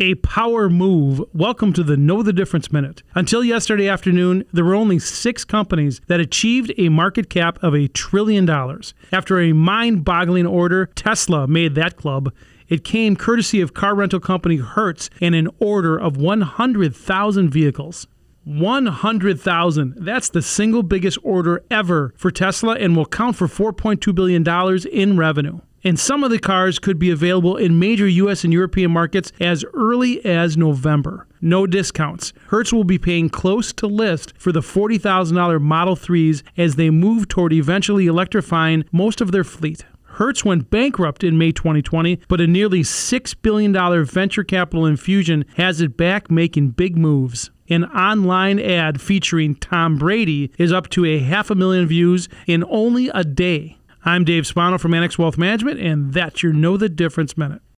A power move. Welcome to the Know the Difference Minute. Until yesterday afternoon, there were only six companies that achieved a market cap of a trillion dollars. After a mind boggling order, Tesla made that club. It came courtesy of car rental company Hertz and an order of 100,000 vehicles. 100,000. That's the single biggest order ever for Tesla and will count for $4.2 billion in revenue. And some of the cars could be available in major US and European markets as early as November. No discounts. Hertz will be paying close to list for the $40,000 Model 3s as they move toward eventually electrifying most of their fleet. Hertz went bankrupt in May 2020, but a nearly $6 billion venture capital infusion has it back making big moves. An online ad featuring Tom Brady is up to a half a million views in only a day. I'm Dave Spano from Annex Wealth Management, and that's your Know the Difference Minute.